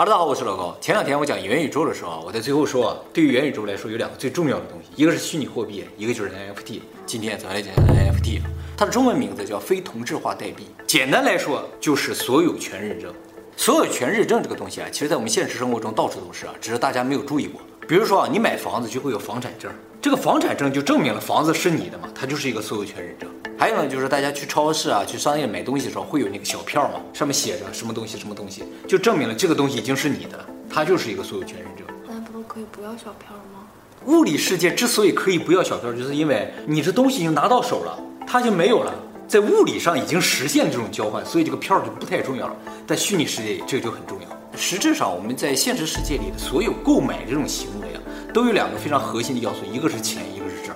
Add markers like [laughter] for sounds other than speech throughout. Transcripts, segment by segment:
哈喽，大家好，我是老高。前两天我讲元宇宙的时候啊，我在最后说啊，对于元宇宙来说有两个最重要的东西，一个是虚拟货币，一个就是 NFT。今天咱来讲 NFT，它的中文名字叫非同质化代币，简单来说就是所有权认证。所有权认证这个东西啊，其实在我们现实生活中到处都是啊，只是大家没有注意过。比如说啊，你买房子就会有房产证，这个房产证就证明了房子是你的嘛，它就是一个所有权认证。还有呢，就是大家去超市啊、去商店买东西的时候，会有那个小票嘛，上面写着什么东西、什么东西，就证明了这个东西已经是你的了，它就是一个所有权认证。那不都可以不要小票吗？物理世界之所以可以不要小票，就是因为你这东西已经拿到手了，它就没有了，在物理上已经实现了这种交换，所以这个票就不太重要了。在虚拟世界里，这个就很重要。实质上，我们在现实世界里的所有购买这种行为啊，都有两个非常核心的要素，一个是钱，一个是证，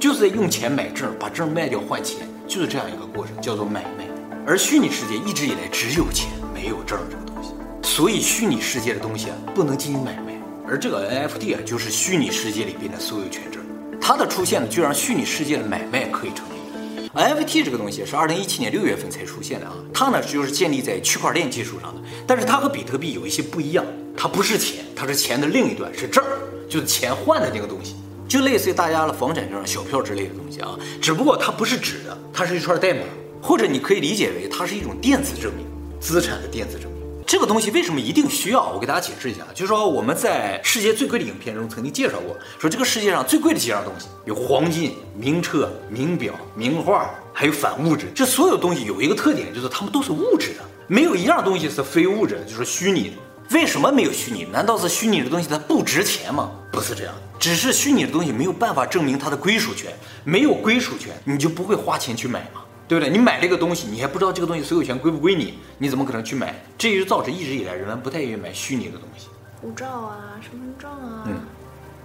就是在用钱买证，把证卖掉换钱。就是这样一个过程，叫做买卖。而虚拟世界一直以来只有钱，没有证这个东西，所以虚拟世界的东西啊不能进行买卖。而这个 NFT 啊，就是虚拟世界里边的所有权证，它的出现呢，就让虚拟世界的买卖可以成立。NFT 这个东西是二零一七年六月份才出现的啊，它呢就是建立在区块链技术上的，但是它和比特币有一些不一样，它不是钱，它是钱的另一端，是证，就是钱换的那个东西。就类似于大家的房产证、小票之类的东西啊，只不过它不是纸的，它是一串代码，或者你可以理解为它是一种电子证明，资产的电子证。这个东西为什么一定需要？我给大家解释一下，就是说我们在世界最贵的影片中曾经介绍过，说这个世界上最贵的几样东西有黄金、名车、名表、名画，还有反物质。这所有东西有一个特点，就是它们都是物质的，没有一样东西是非物质的，就是虚拟的。为什么没有虚拟？难道是虚拟的东西它不值钱吗？不是这样，只是虚拟的东西没有办法证明它的归属权，没有归属权，你就不会花钱去买吗，对不对？你买这个东西，你还不知道这个东西所有权归不归你，你怎么可能去买？这也就造成一直以来人们不太愿意买虚拟的东西。护照啊，身份证啊，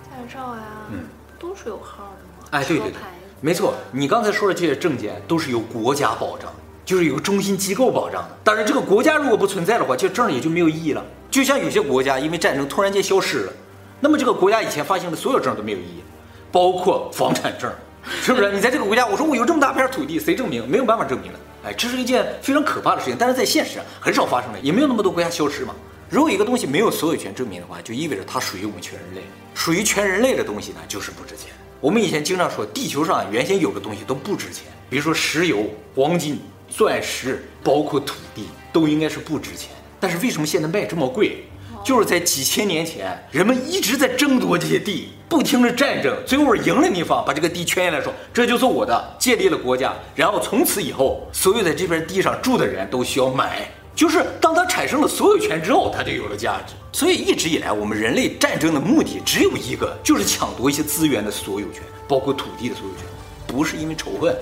驾照呀，嗯，都是有号的嘛？哎，对对对，没错，你刚才说的这些证件都是由国家保障，就是有个中心机构保障的。当然，这个国家如果不存在的话，这证也就没有意义了。就像有些国家因为战争突然间消失了，那么这个国家以前发行的所有证都没有意义，包括房产证，[laughs] 是不是？你在这个国家，我说我有这么大片土地，谁证明？没有办法证明的。哎，这是一件非常可怕的事情，但是在现实上很少发生的，也没有那么多国家消失嘛。如果一个东西没有所有权证明的话，就意味着它属于我们全人类，属于全人类的东西呢，就是不值钱。我们以前经常说，地球上原先有的东西都不值钱，比如说石油、黄金、钻石，包括土地，都应该是不值钱。但是为什么现在卖这么贵？就是在几千年前，人们一直在争夺这些地，不停的战争，最后赢了那方，把这个地圈下来，说这就是我的，建立了国家。然后从此以后，所有在这片地上住的人都需要买，就是当他产生了所有权之后，他就有了价值。所以一直以来，我们人类战争的目的只有一个，就是抢夺一些资源的所有权，包括土地的所有权，不是因为仇恨。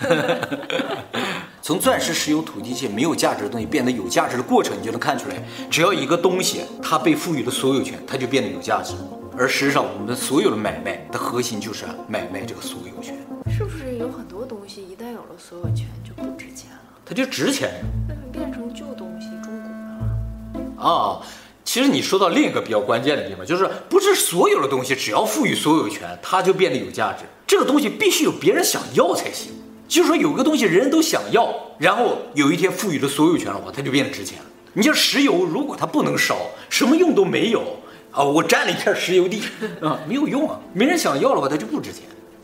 [laughs] 从钻石、石油、土地这些没有价值的东西变得有价值的过程，你就能看出来。只要一个东西它被赋予了所有权，它就变得有价值。而实际上，我们的所有的买卖的核心就是买卖这个所有权。是不是有很多东西一旦有了所有权就不值钱了？它就值钱。那就变成旧东西、中古了。啊，其实你说到另一个比较关键的地方，就是不是所有的东西只要赋予所有权，它就变得有价值。这个东西必须有别人想要才行。就是说，有个东西人人都想要，然后有一天赋予了所有权的话，它就变得值钱了。你像石油，如果它不能烧，什么用都没有啊！我占了一片石油地 [laughs] 啊，没有用啊，没人想要的话，它就不值钱。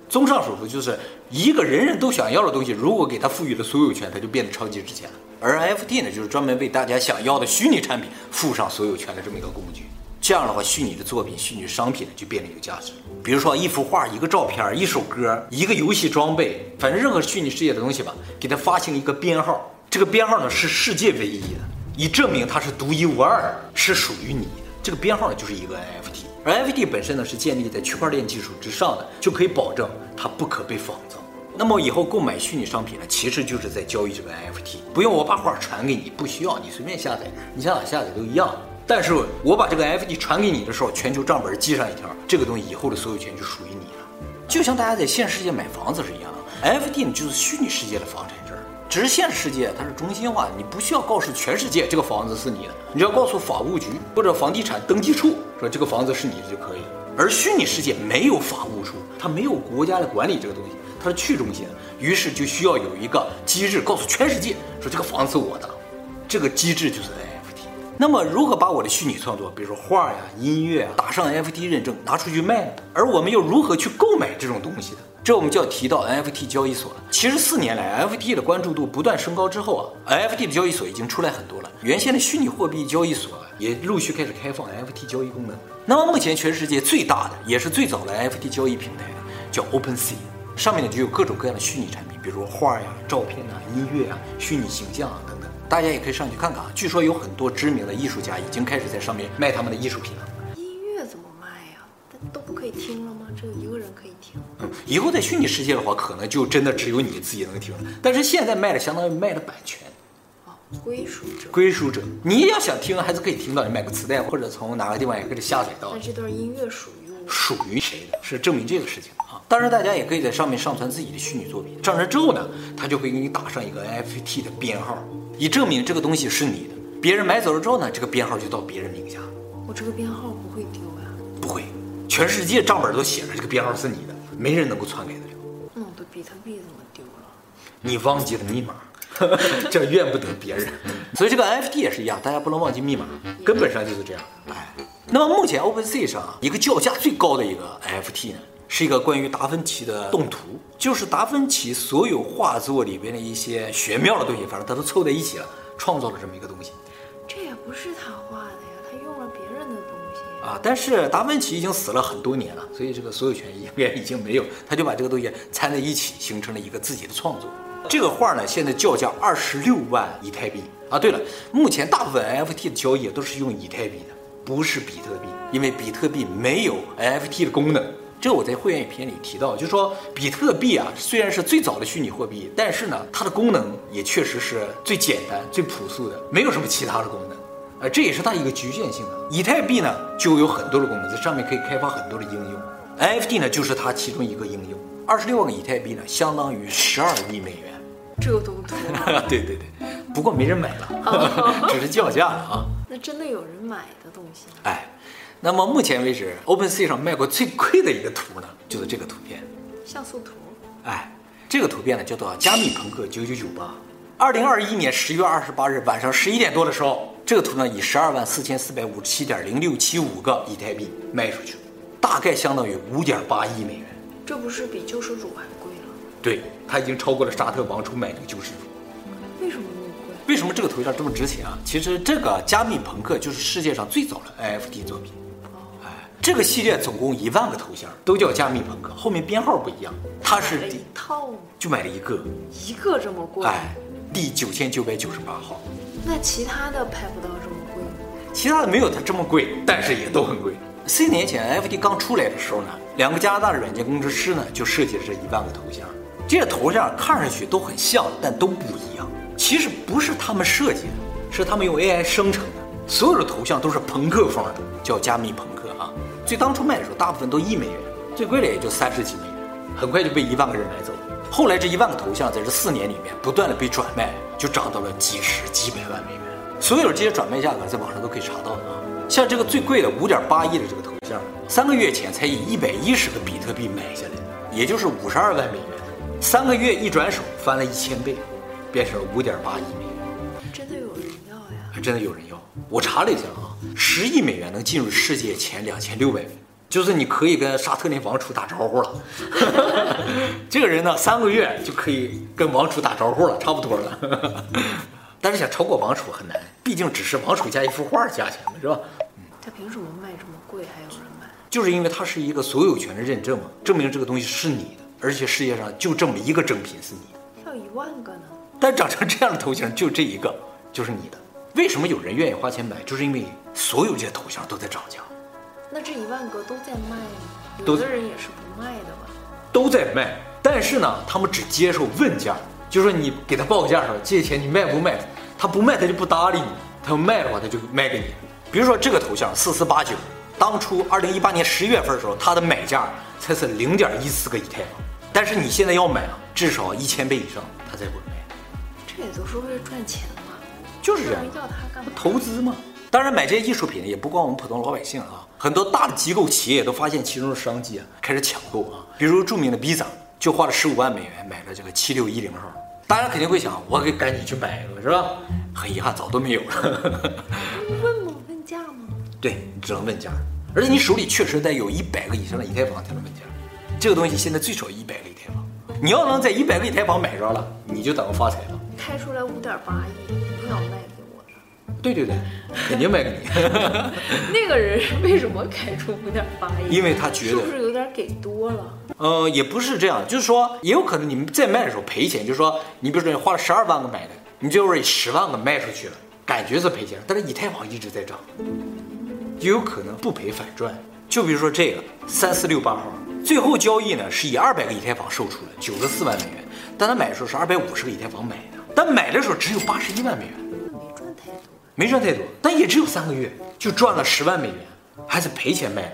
综上所述，就是一个人人都想要的东西，如果给它赋予了所有权，它就变得超级值钱了。而 NFT 呢，就是专门为大家想要的虚拟产品附上所有权的这么一个工具。这样的话，虚拟的作品、虚拟商品呢，就变得有价值。比如说一幅画、一个照片、一首歌、一个游戏装备，反正任何虚拟世界的东西吧，给它发行一个编号。这个编号呢是世界唯一的，以证明它是独一无二，是属于你的。这个编号呢就是一个 NFT，而 NFT 本身呢是建立在区块链技术之上的，就可以保证它不可被仿造。那么以后购买虚拟商品呢，其实就是在交易这个 NFT，不用我把画传给你，不需要你随便下载，你想咋下载都一样。但是我把这个 NFT 传给你的时候，全球账本记上一条，这个东西以后的所有权就属于你了。就像大家在现实世界买房子是一样的，NFT 呢就是虚拟世界的房产证，只是现实世界它是中心化的，你不需要告诉全世界这个房子是你的，你只要告诉法务局或者房地产登记处说这个房子是你的就可以了。而虚拟世界没有法务处，它没有国家来管理这个东西，它是去中心的，于是就需要有一个机制告诉全世界说这个房子是我的，这个机制就是 NFT。那么如何把我的虚拟创作，比如说画呀、音乐啊，打上 NFT 认证，拿出去卖呢？而我们又如何去购买这种东西的？这我们就要提到 NFT 交易所了。其实四年来，NFT 的关注度不断升高之后啊，NFT 的交易所已经出来很多了。原先的虚拟货币交易所也陆续开始开放 NFT 交易功能。那么目前全世界最大的也是最早的 NFT 交易平台叫 OpenSea，上面呢就有各种各样的虚拟产品，比如画呀、照片呐、音乐啊、虚拟形象啊等。大家也可以上去看看啊。据说有很多知名的艺术家已经开始在上面卖他们的艺术品了。音乐怎么卖呀？那都不可以听了吗？只有一个人可以听。嗯，以后在虚拟世界的话，可能就真的只有你自己能听了。但是现在卖的相当于卖的版权，哦，归属者。归属者。你要想听，还是可以听到，你买个磁带或者从哪个地方也可以下载到那。这段音乐属于我。属于谁的，是证明这个事情啊。当然，大家也可以在上面上传自己的虚拟作品，上传之后呢，他就会给你打上一个 NFT 的编号，以证明这个东西是你的。别人买走了之后呢，这个编号就到别人名下，我这个编号不会丢呀？不会，全世界账本都写着这个编号是你的，没人能够篡改得了。那我的比特币怎么丢了？你忘记了密码，[laughs] 这怨不得别人。所以这个 NFT 也是一样，大家不能忘记密码，根本上就是这样。哎，那么目前 OpenSea 上啊，一个叫价最高的一个 NFT 呢，是一个关于达芬奇的动图，就是达芬奇所有画作里边的一些玄妙的东西，反正他都凑在一起了，创造了这么一个东西这也不是他画的呀，他用了别人的东西。啊。但是达芬奇已经死了很多年了，所以这个所有权应该已经没有，他就把这个东西掺在一起，形成了一个自己的创作。这个画呢，现在叫价二十六万以太币啊。对了，目前大部分 NFT 的交易都是用以太币的，不是比特币，因为比特币没有 NFT 的功能。这个我在会员影片里提到，就是说比特币啊，虽然是最早的虚拟货币，但是呢，它的功能也确实是最简单、最朴素的，没有什么其他的功能。呃，这也是它一个局限性的。以太币呢，就有很多的功能，在上面可以开发很多的应用。NFT 呢，就是它其中一个应用。二十六万个以太币呢，相当于十二亿美元。这都多，对对对，不过没人买了，[laughs] 只是叫价了啊。那真的有人买的东西？哎，那么目前为止，OpenSea 上卖过最贵的一个图呢，就是这个图片。像素图。哎，这个图片呢叫做加密朋克九九九八。二零二一年十月二十八日晚上十一点多的时候，这个图呢以十二万四千四百五十七点零六七五个以太币卖出去，大概相当于五点八亿美元。这不是比救世主还贵了？对，它已经超过了沙特王储买这个救世主。为什么那么贵？为什么这个头像这么值钱啊？其实这个加密朋克就是世界上最早的 NFT 作品。哎，这个系列总共一万个头像，都叫加密朋克，后面编号不一样。它是一第套，就买了一个，一个这么贵？哎，第九千九百九十八号。那其他的拍不到这么贵吗？其他的没有它这么贵，但是也都很贵。四年前 NFT 刚出来的时候呢，两个加拿大的软件工程师呢就设计了这一万个头像，这些头像看上去都很像，但都不一样。其实不是他们设计的，是他们用 AI 生成的。所有的头像都是朋克风的，叫加密朋最当初卖的时候，大部分都一美元，最贵的也就三十几美元，很快就被一万个人买走了。后来这一万个头像在这四年里面不断的被转卖，就涨到了几十几百万美元。所有的这些转卖价格在网上都可以查到的啊。像这个最贵的五点八亿的这个头像，三个月前才以一百一十个比特币买下来，也就是五十二万美元。三个月一转手翻了一千倍，变成了五点八亿美元，真的有人要呀？还真的有人要。我查了一下啊，十亿美元能进入世界前两千六百名，就是你可以跟沙特那王储打招呼了。[laughs] 这个人呢，三个月就可以跟王储打招呼了，差不多了。[laughs] 但是想超过王储很难，毕竟只是王储加一幅画价钱嘛，是吧？他凭什么卖这么贵还有人买？就是因为它是一个所有权的认证嘛，证明这个东西是你的，而且世界上就这么一个正品是你的。要一万个呢？但长成这样的头型就这一个，就是你的。为什么有人愿意花钱买？就是因为所有这些头像都在涨价，那这一万个都在卖吗？有的人也是不卖的吧？都在卖。但是呢，他们只接受问价，就是说你给他报个价说这些钱你卖不卖？他不卖他就不搭理你，他要卖的话他就卖给你。比如说这个头像四四八九，当初二零一八年十一月份的时候，它的买价才是零点一四个以太坊，但是你现在要买啊，至少一千倍以上，他才会卖。这也都是为了赚钱嘛？就是这样？投资嘛。当然，买这些艺术品也不光我们普通老百姓啊，很多大的机构企业都发现其中的商机啊，开始抢购啊。比如著名的 Visa 就花了十五万美元买了这个七六一零号。大家肯定会想，我给赶紧去买一个是吧？很遗憾，早都没有了。问我问价吗对，你只能问价，而且你手里确实得有一百个以上的以太坊才能问价。这个东西现在最少一百个以太坊，你要能在一百个以太坊买着了，你就等于发财了。开出来五点八亿？对对对，肯定卖给你。[laughs] 那个人为什么开出五点八亿？因为他觉得是不是有点给多了？呃，也不是这样，就是说，也有可能你们在卖的时候赔钱，就是说，你比如说你花了十二万个买的，你最后以十万个卖出去了，感觉是赔钱，但是以太坊一直在涨，也有可能不赔反赚。就比如说这个三四六八号，最后交易呢是以二百个以太坊售出的九十四万美元，但他买的时候是二百五十个以太坊买的，但买的时候只有八十一万美元。没赚太多，但也只有三个月就赚了十万美元，还是赔钱卖的。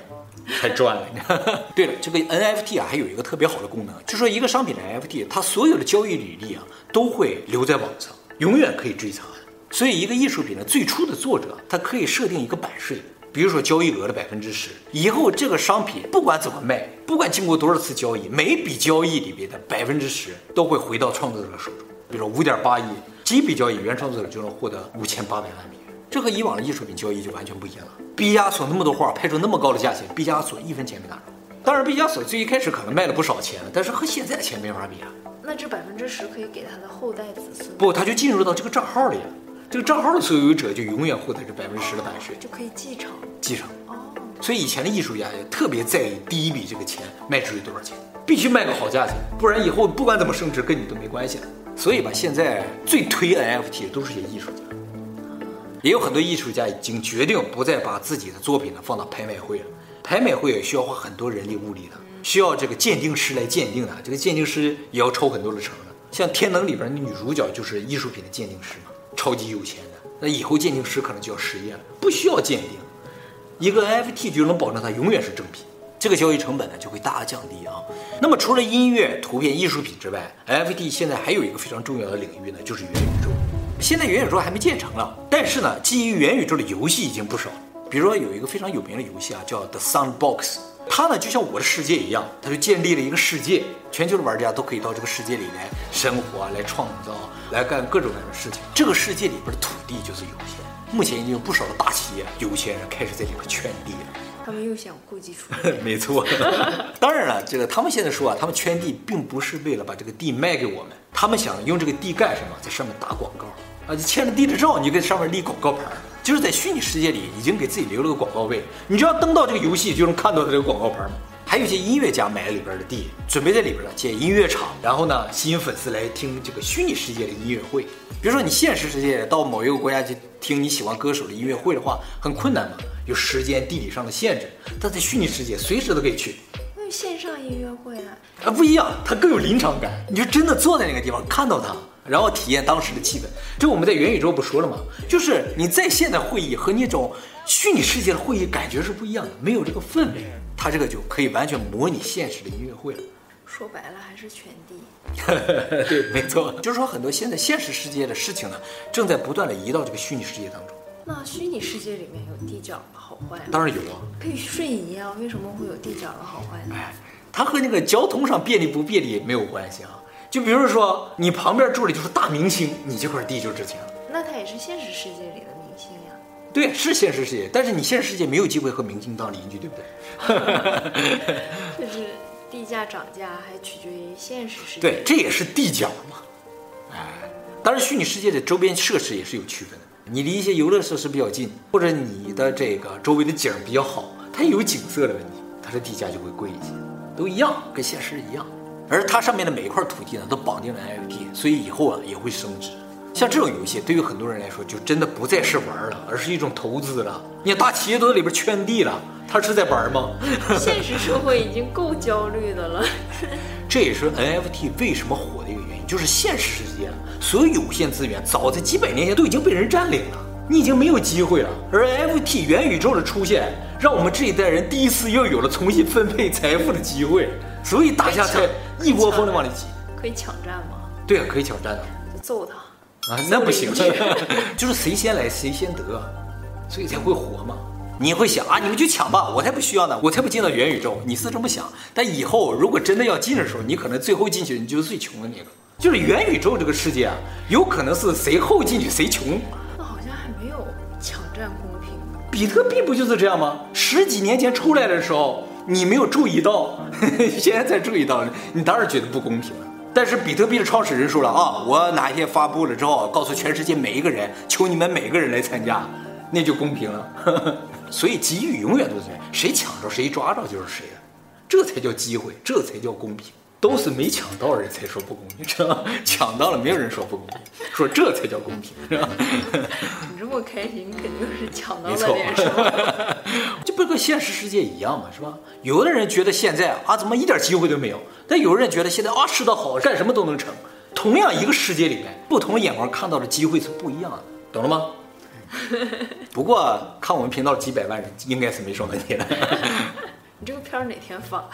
才赚了。[laughs] 对了，这个 NFT 啊，还有一个特别好的功能，就说一个商品的 NFT，它所有的交易履历啊，都会留在网上，永远可以追查。所以，一个艺术品的最初的作者，他可以设定一个版税，比如说交易额的百分之十，以后这个商品不管怎么卖，不管经过多少次交易，每笔交易里边的百分之十都会回到创作者手中。比如说五点八亿，几笔交易，原创作者就能获得五千八百万美元。这和以往的艺术品交易就完全不一样了。毕加索那么多画拍出那么高的价钱，毕加索一分钱没拿着。当然，毕加索最一开始可能卖了不少钱，但是和现在的钱没法比啊。那这百分之十可以给他的后代子孙？不，他就进入到这个账号里了。这个账号的所有者就永远获得这百分之十的版税，就可以继承。继承。哦。所以以前的艺术家也特别在意第一笔这个钱卖出去多少钱，必须卖个好价钱，不然以后不管怎么升值跟你都没关系了。所以吧，现在最推 NFT 都是些艺术家。也有很多艺术家已经决定不再把自己的作品呢放到拍卖会了。拍卖会也需要花很多人力物力的，需要这个鉴定师来鉴定的。这个鉴定师也要抽很多的成的。像《天能》里边的女主角就是艺术品的鉴定师嘛，超级有钱的。那以后鉴定师可能就要失业了，不需要鉴定，一个 NFT 就能保证它永远是正品，这个交易成本呢就会大大降低啊。那么除了音乐、图片、艺术品之外，NFT 现在还有一个非常重要的领域呢，就是元宇宙。现在元宇宙还没建成了，但是呢，基于元宇宙的游戏已经不少。比如说有一个非常有名的游戏啊，叫 The Sandbox，它呢就像我的世界一样，它就建立了一个世界，全球的玩家都可以到这个世界里来生活、来创造、来干各种各样的事情。这个世界里边的土地就是有限，目前已经有不少的大企业、有钱人开始在里边圈地了。他们又想故技重施。[laughs] 没错。[laughs] 当然了，这个他们现在说啊，他们圈地并不是为了把这个地卖给我们，他们想用这个地干什么，在上面打广告。啊，你签了地址照，你就给上面立广告牌，就是在虚拟世界里已经给自己留了个广告位，你只要登到这个游戏，就能看到它这个广告牌嘛。还有一些音乐家买了里边的地，准备在里边呢建音乐场，然后呢吸引粉丝来听这个虚拟世界的音乐会。比如说你现实世界到某一个国家去听你喜欢歌手的音乐会的话，很困难嘛，有时间、地理上的限制。但在虚拟世界随时都可以去。那线上音乐会啊？啊，不一样，它更有临场感，你就真的坐在那个地方看到他。然后体验当时的气氛，这我们在元宇宙不说了吗？就是你在线的会议和那种虚拟世界的会议感觉是不一样的，没有这个氛围，它这个就可以完全模拟现实的音乐会了。说白了还是全地。[laughs] 对，没错，就是说很多现在现实世界的事情呢，正在不断的移到这个虚拟世界当中。那虚拟世界里面有地角的好坏吗？当然有啊，可以瞬移啊，为什么会有地角的好坏呢？哎，它和那个交通上便利不便利没有关系啊。就比如说，你旁边住的就是大明星，你这块地就值钱了。那他也是现实世界里的明星呀。对，是现实世界，但是你现实世界没有机会和明星当邻居，对不对？[laughs] [laughs] 就是地价涨价还取决于现实世界。对，这也是地角嘛。哎，当然，虚拟世界的周边设施也是有区分的。你离一些游乐设施比较近，或者你的这个周围的景比较好，它也有景色的问题，它的地价就会贵一些。都一样，跟现实一样。而它上面的每一块土地呢，都绑定了 NFT，所以以后啊也会升值。像这种游戏，对于很多人来说，就真的不再是玩了，而是一种投资了。你看大企业都在里边圈地了，他是在玩吗？[laughs] 现实社会已经够焦虑的了。[laughs] 这也是 NFT 为什么火就是现实世界所有有限资源，早在几百年前都已经被人占领了，你已经没有机会了。而 NFT 元宇宙的出现，让我们这一代人第一次又有了重新分配财富的机会。所以大家才一窝蜂的往里挤，可以抢占吗？对啊，可以抢占啊，就揍他啊！那不行，[laughs] 就是谁先来谁先得，所以才会火嘛。你会想啊，你们去抢吧，我才不需要呢，我才不进到元宇宙。你是这么想，但以后如果真的要进的时候，你可能最后进去，你就是最穷的那个。就是元宇宙这个世界啊，有可能是谁后进去谁穷。那好像还没有抢占公平。比特币不就是这样吗？十几年前出来的时候，你没有注意到，[laughs] 现在才注意到，你当然觉得不公平了。但是比特币的创始人说了啊，我哪一天发布了之后，告诉全世界每一个人，求你们每个人来参加，那就公平了。呵 [laughs] 所以机遇永远都是谁抢着谁抓着就是谁的，这才叫机会，这才叫公平。都是没抢到人才说不公平，知道吗？抢到了没有人说不公平，说这才叫公平，是吧？[laughs] 你这么开心，肯定是抢到了点什么。[laughs] 就不跟现实世界一样嘛，是吧？有的人觉得现在啊怎么一点机会都没有，但有人觉得现在啊吃得好，干什么都能成。同样一个世界里面，不同眼光看到的机会是不一样的，懂了吗？[laughs] 不过看我们频道几百万人，应该是没什么问题的。你这个片儿哪天发？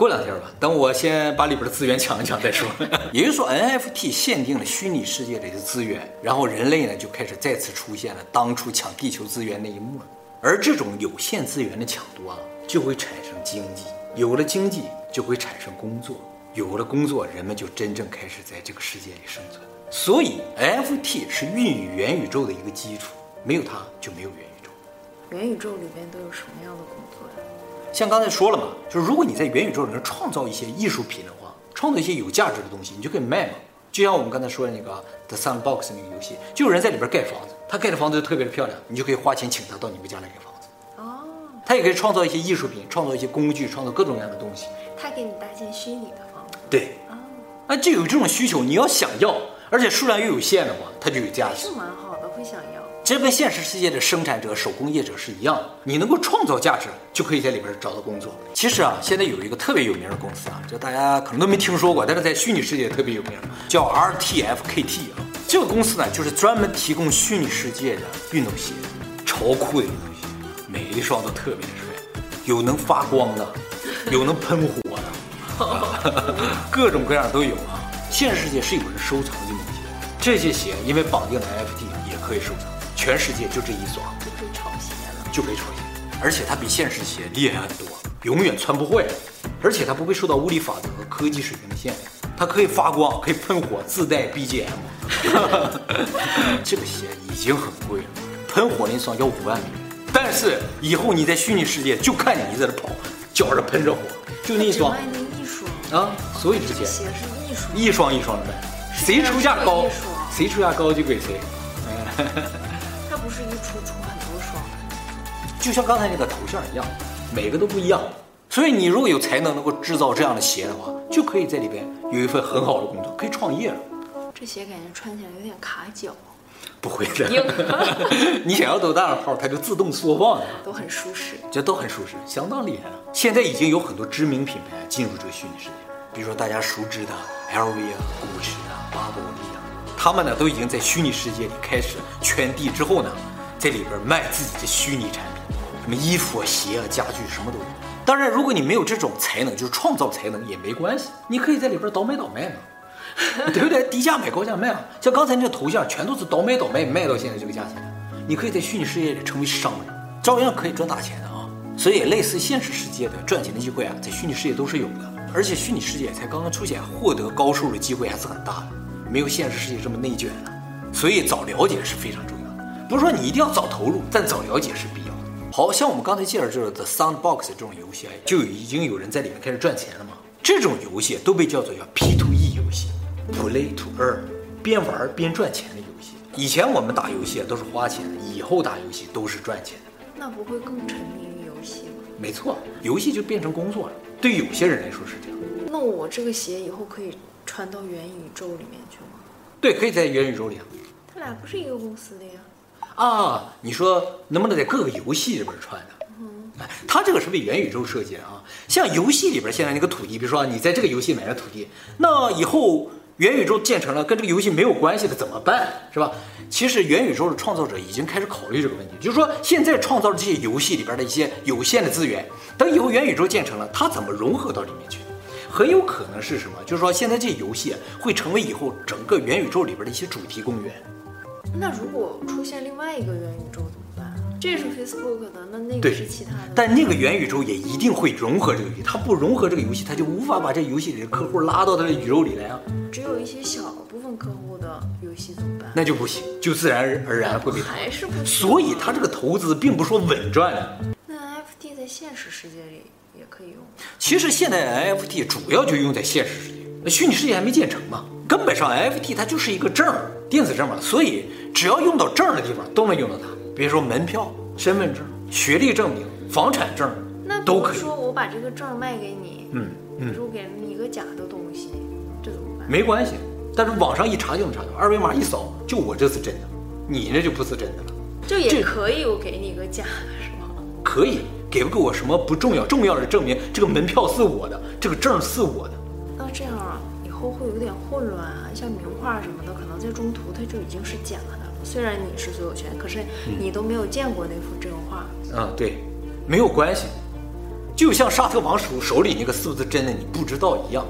过两天吧，等我先把里边的资源抢一抢再说。[laughs] 也就是说，NFT 限定了虚拟世界里的资源，然后人类呢就开始再次出现了当初抢地球资源那一幕了。而这种有限资源的抢夺啊，就会产生经济，有了经济就会产生工作，有了工作，人们就真正开始在这个世界里生存。所以，NFT 是孕育元宇宙的一个基础，没有它就没有元宇宙。元宇宙里边都有什么样的工作呀？像刚才说了嘛，就是如果你在元宇宙里面创造一些艺术品的话，创造一些有价值的东西，你就可以卖嘛。就像我们刚才说的那个 The Sandbox 那个游戏，就有人在里边盖房子，他盖的房子就特别的漂亮，你就可以花钱请他到你们家来盖房子。哦，他也可以创造一些艺术品，创造一些工具，创造各种各样的东西。他给你搭建虚拟的房子。对。哦，那就有这种需求，你要想要，而且数量又有限的话，它就有价值。是蛮好的，会想要。这跟现实世界的生产者、手工业者是一样的，你能够创造价值，就可以在里边找到工作。其实啊，现在有一个特别有名的公司啊，就大家可能都没听说过，但是在虚拟世界特别有名，叫 RTFKT 啊。这个公司呢，就是专门提供虚拟世界的运动鞋，超酷的运动鞋，每一双都特别帅，有能发光的，有能喷火的，[laughs] 各种各样都有啊。现实世界是有人收藏运动鞋，这些鞋因为绑定了 NFT，也可以收藏。全世界就这一双就可以炒鞋了，就可以炒鞋，而且它比现实鞋厉害很多，永远穿不坏，而且它不会受到物理法则和科技水平的限制，它可以发光，可以喷火，自带 BGM。[laughs] 这个鞋已经很贵了，喷火那双要五万美元，但是以后你在虚拟世界就看你在这跑，脚上喷着火，就那一双啊，所以值钱。鞋是艺术，一双一双的卖，谁出价高，谁出价高就给谁。是一出出很多双，就像刚才那个头像一样，每个都不一样。所以你如果有才能能够制造这样的鞋的话，就可以在里边有一份很好的工作，可以创业了。这鞋感觉穿起来有点卡脚，不会的。[laughs] 你想要多大的号，它就自动缩放。都很舒适，这都很舒适，相当厉害了。现在已经有很多知名品牌进入这个虚拟世界，比如说大家熟知的 LV 啊、GUCCI 啊、巴宝莉啊，他们呢都已经在虚拟世界里开始圈地之后呢。在里边卖自己的虚拟产品，什么衣服啊、鞋啊、家具什么都有。当然，如果你没有这种才能，就是创造才能也没关系，你可以在里边倒买倒卖嘛，[laughs] 对不对？低价买高价卖啊。像刚才那个头像，全都是倒买倒卖，卖到现在这个价钱。你可以在虚拟世界里成为商人，照样可以赚大钱的啊。所以，类似现实世界的赚钱的机会啊，在虚拟世界都是有的。而且，虚拟世界才刚刚出现，获得高收入的机会还是很大的，没有现实世界这么内卷的。所以，早了解是非常重要。不是说你一定要早投入，但早了解是必要的。好像我们刚才介绍这个 The Soundbox 这种游戏，就已经有人在里面开始赚钱了嘛。这种游戏都被叫做叫 P to E 游戏，Play to Earn，边玩边赚钱的游戏。以前我们打游戏都是花钱的，以后打游戏都是赚钱的。那不会更沉迷于游戏吗？没错，游戏就变成工作了。对有些人来说是这样。那我这个鞋以后可以穿到元宇宙里面去吗？对，可以在元宇宙里啊。他俩不是一个公司的呀。啊，你说能不能在各个游戏里边穿呢？嗯，它这个是为元宇宙设计的啊。像游戏里边现在那个土地，比如说你在这个游戏买了土地，那以后元宇宙建成了跟这个游戏没有关系的怎么办？是吧？其实元宇宙的创造者已经开始考虑这个问题，就是说现在创造的这些游戏里边的一些有限的资源，等以后元宇宙建成了，它怎么融合到里面去？很有可能是什么？就是说现在这些游戏会成为以后整个元宇宙里边的一些主题公园。那如果出现另外一个元宇宙怎么办？这是 Facebook 的，那那个是其他的。但那个元宇宙也一定会融合这个游戏，它不融合这个游戏，它就无法把这游戏里的客户拉到它的宇宙里来啊，只有一些小部分客户的游戏怎么办？那就不行，就自然而然会被淘汰。还是不行。所以它这个投资并不是说稳赚的。那 NFT 在现实世界里也可以用。其实现在 NFT 主要就用在现实世界，那虚拟世界还没建成嘛。根本上 NFT 它就是一个证儿，电子证嘛，所以只要用到证儿的地方都能用到它。比如说门票、身份证、学历证明、房产证，那都可以。如说我把这个证卖给你，嗯嗯比如给了你一个假的东西，这怎么办？没关系，但是网上一查就能查到，二维码一扫，就我这是真的，你那就不是真的了。就也可以我给你一个假的，是吗？可以给不给我什么不重要，重要的是证明这个门票是我的，这个证是我的。那这样啊，以后会有点混乱啊。像名画什么的，可能在中途它就已经是假的了。虽然你是所有权，可是你都没有见过那幅真画。嗯，对，没有关系，就像沙特王手手里那个是不是真的你不知道一样。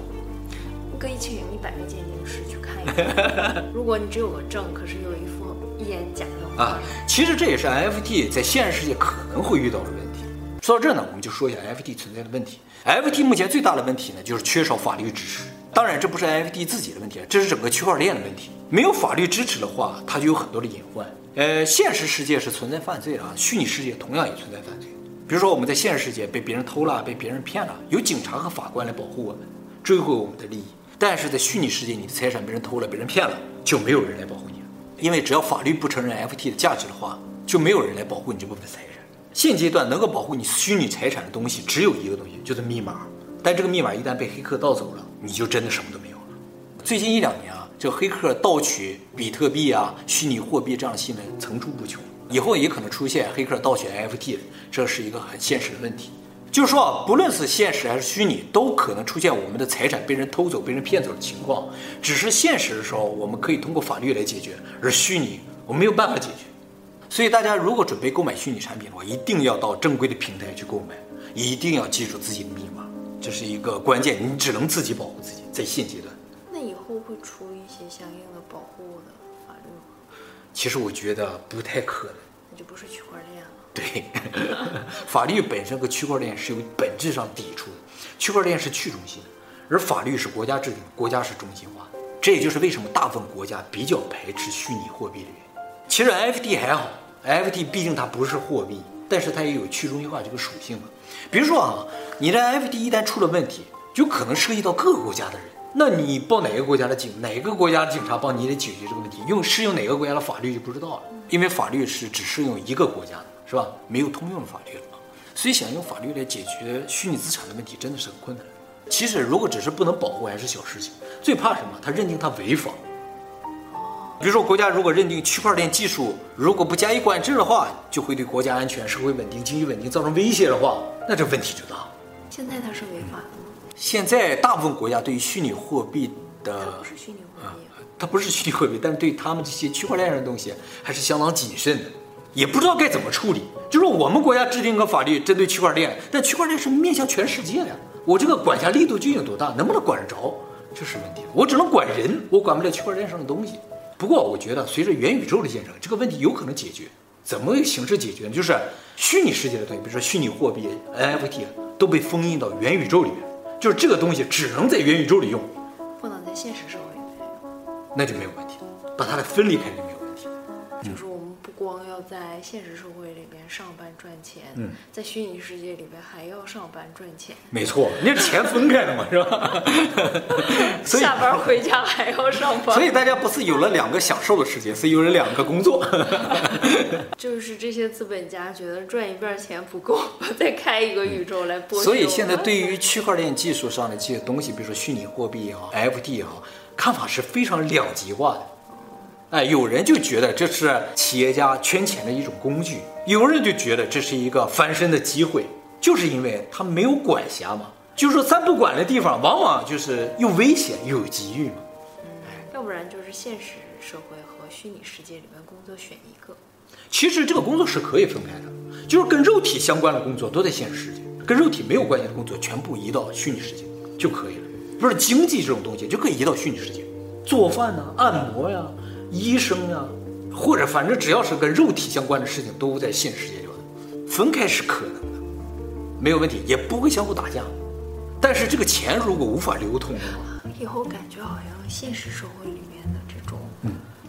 我可以请一百个鉴定师去看一看。[laughs] 如果你只有个证，可是有一幅一眼假的话，啊，其实这也是 NFT 在现实世界可能会遇到的问题。说到这呢，我们就说一下 NFT 存在的问题。NFT 目前最大的问题呢，就是缺少法律支持。当然，这不是 F T 自己的问题，这是整个区块链的问题。没有法律支持的话，它就有很多的隐患。呃，现实世界是存在犯罪的啊，虚拟世界同样也存在犯罪。比如说我们在现实世界被别人偷了，被别人骗了，有警察和法官来保护我们，追回我们的利益。但是在虚拟世界，你的财产被人偷了，被人骗了，就没有人来保护你了。因为只要法律不承认 FT 的价值的话，就没有人来保护你这部分财产。现阶段能够保护你虚拟财产的东西只有一个东西，就是密码。但这个密码一旦被黑客盗走了，你就真的什么都没有了。最近一两年啊，这黑客盗取比特币啊、虚拟货币这样的新闻层出不穷，以后也可能出现黑客盗取 NFT，这是一个很现实的问题。就是说啊，不论是现实还是虚拟，都可能出现我们的财产被人偷走、被人骗走的情况。只是现实的时候，我们可以通过法律来解决，而虚拟我没有办法解决。所以大家如果准备购买虚拟产品的话，一定要到正规的平台去购买，一定要记住自己的密码，这是一个关键，你只能自己保护自己，在现阶段。那以后会出一些相应的保护的法律吗？其实我觉得不太可能。那就不是区块链了。对，[laughs] 法律本身和区块链是有本质上抵触的。区块链是去中心的，而法律是国家制定，国家是中心化。这也就是为什么大部分国家比较排斥虚拟货币的原因。其实 NFT 还好，NFT 毕竟它不是货币，但是它也有去中心化这个属性嘛。比如说啊，你的 F T 一旦出了问题，就可能涉及到各个国家的人，那你报哪个国家的警，哪个国家的警察帮你来解决这个问题，用适用哪个国家的法律就不知道了，因为法律是只适用一个国家的，是吧？没有通用的法律了。所以想用法律来解决虚拟资产的问题，真的是很困难。其实如果只是不能保护，还是小事情。最怕什么？他认定他违法。比如说，国家如果认定区块链技术如果不加以管制的话，就会对国家安全、社会稳定、经济稳定造成威胁的话，那这问题就大了。现在它是违法的吗？现在大部分国家对于虚拟货币的它不是虚拟货币啊。它不是虚拟货币，但对他们这些区块链上的东西还是相当谨慎的，也不知道该怎么处理。就是我们国家制定个法律针对区块链，但区块链是面向全世界的，我这个管辖力度究竟有多大，能不能管得着，这是问题。我只能管人，我管不了区块链上的东西。不过我觉得随着元宇宙的建成，这个问题有可能解决。怎么个形式解决呢？就是虚拟世界的东西，比如说虚拟货币、NFT 都被封印到元宇宙里面，就是这个东西只能在元宇宙里用。不能在现实社会里面用。那就没有问题，把它的分离开要在现实社会里边上班赚钱，嗯在虚拟世界里边还要上班赚钱，没错，[laughs] 那是钱分开的嘛，是吧？[laughs] 所以下班回家还要上班。所以大家不是有了两个享受的时间，是有了两个工作。[laughs] 就是这些资本家觉得赚一半钱不够，再开一个宇宙来剥削。所以现在对于区块链技术上的这些东西，比如说虚拟货币也好，FT 也好，看法是非常两极化的。哎，有人就觉得这是企业家圈钱的一种工具，有人就觉得这是一个翻身的机会，就是因为他没有管辖嘛。就是说，咱不管的地方，往往就是又危险又有机遇嘛。要不然就是现实社会和虚拟世界里面工作选一个。其实这个工作是可以分开的，就是跟肉体相关的工作都在现实世界，跟肉体没有关系的工作全部移到虚拟世界就可以了。不是经济这种东西就可以移到虚拟世界，做饭呐、按摩呀、医生啊，或者反正只要是跟肉体相关的事情都在现实世界里分开是可能的，没有问题，也不会相互打架。但是这个钱如果无法流通的话，以后感觉好像现实社会里面的这种，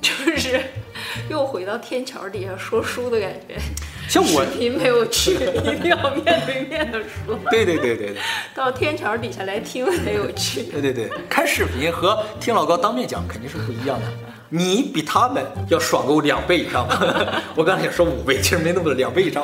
就是又回到天桥底下说书的感觉。像我视频没有趣，一定要面对面的说。对对对对对到天桥底下来听才有趣。对对对，看视频和听老高当面讲肯定是不一样的。你比他们要爽够两倍以上。[laughs] 我刚才也说五倍，其实没那么多，两倍以上。